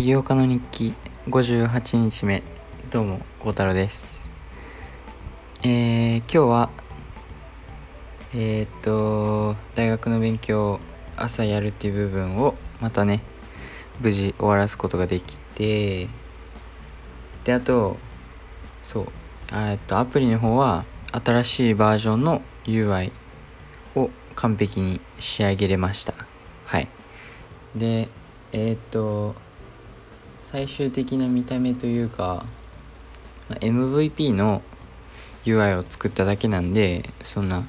起業家の日記58日目。どうも孝太郎です。えー、今日はえー、っと大学の勉強朝やるっていう部分をまたね無事終わらすことができてであとそうえっとアプリの方は新しいバージョンの UI を完璧に仕上げれました。はい。でえっ、と最終的な見た目というか MVP の UI を作っただけなんでそんな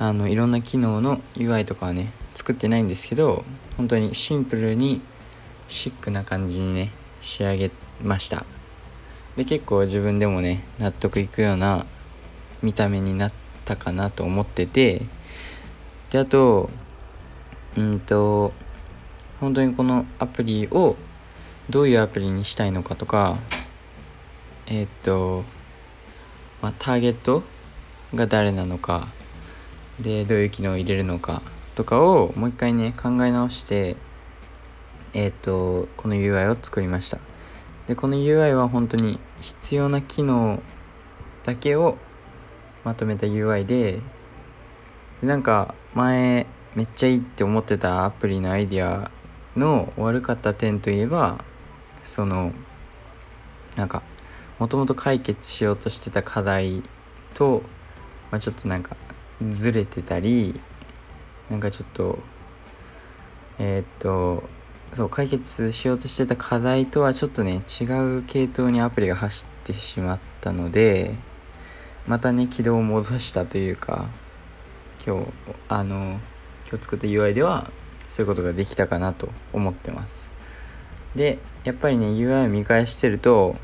あのいろんな機能の UI とかはね作ってないんですけど本当にシンプルにシックな感じにね仕上げました。で結構自分でもね納得いくような見た目になったかなと思っててであとうんと本当にこのアプリをどういうアプリにしたいのかとかえー、っと、まあ、ターゲットが誰なのかでどういう機能を入れるのかとかをもう一回ね考え直してえー、っとこの UI を作りました。でこの UI は本当に必要な機能だけをまとめた UI でなんか前めっちゃいいって思ってたアプリのアイディアの悪かった点といえばそのなんかもともと解決しようとしてた課題と、まあ、ちょっとなんかずれてたりなんかちょっとえー、っとそう解決しようとしてた課題とはちょっとね違う系統にアプリが走ってしまったのでまたね軌道を戻したというか今日あの今日作った UI ではそういうことができたかなと思ってます。でやっぱりね UI を見返してると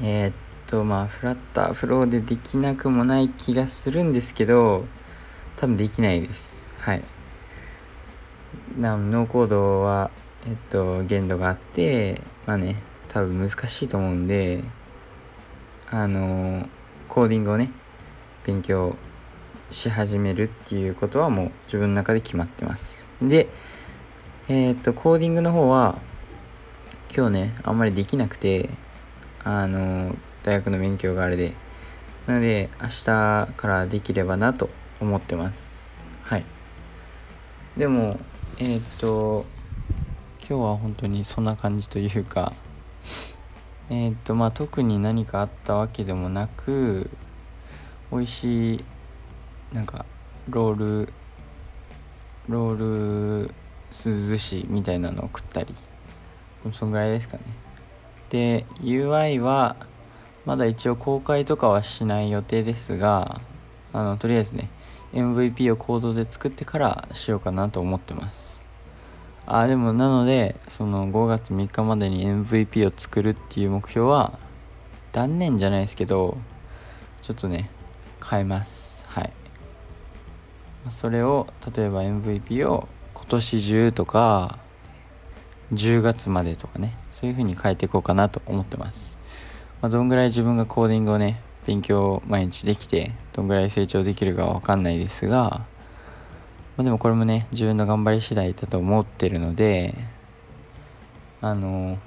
えー、っとまあフラッターフローでできなくもない気がするんですけど多分できないです。はい。なノーコードはえっと限度があってまあね多分難しいと思うんであのコーディングをね勉強し始めるっていうことはもう自分の中で決まってます。でえっ、とコーディングの方は今日ねあんまりできなくてあの大学の勉強があれで。なので明日からできればなと思ってます。はい。でもえっ、と今日は本当にそんな感じというかえっ、とまあ特に何かあったわけでもなく美味しいなんかロールロール涼しみたいなのを食ったり。そんぐらいですかね。で UI はまだ一応公開とかはしない予定ですがあのとりあえずね MVP をコードで作ってからしようかなと思ってます。あでもなのでその5月3日までに MVP を作るっていう目標は断念じゃないですけどちょっとね変えます。はい。それを例えば MVP を今年中とか10月までとかねそういう風に変えていこうかなと思ってます、まあ、どんぐらい自分がコーディングをね勉強毎日できてどんぐらい成長できるかは分かんないですが、まあ、でもこれもね自分の頑張り次第だと思ってるのであの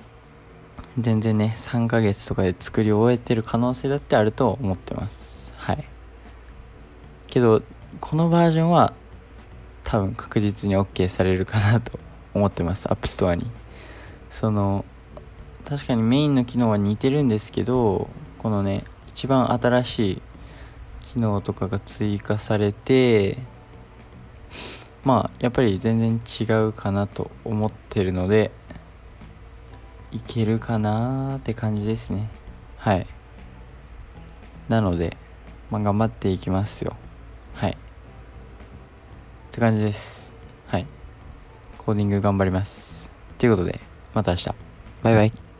全然ね3ヶ月とかで作り終えてる可能性だってあると思ってます。はい。けどこのバージョンは多分確実に OK されるかなと思ってますアップストアに。その確かにメインの機能は似てるんですけどこのね一番新しい機能とかが追加されてまあやっぱり全然違うかなと思ってるのでいけるかなーって感じですね。はい。なのでまあ頑張っていきますよ。はい。って感じです。コーディング頑張ります。ということでまた明日。バイバイ。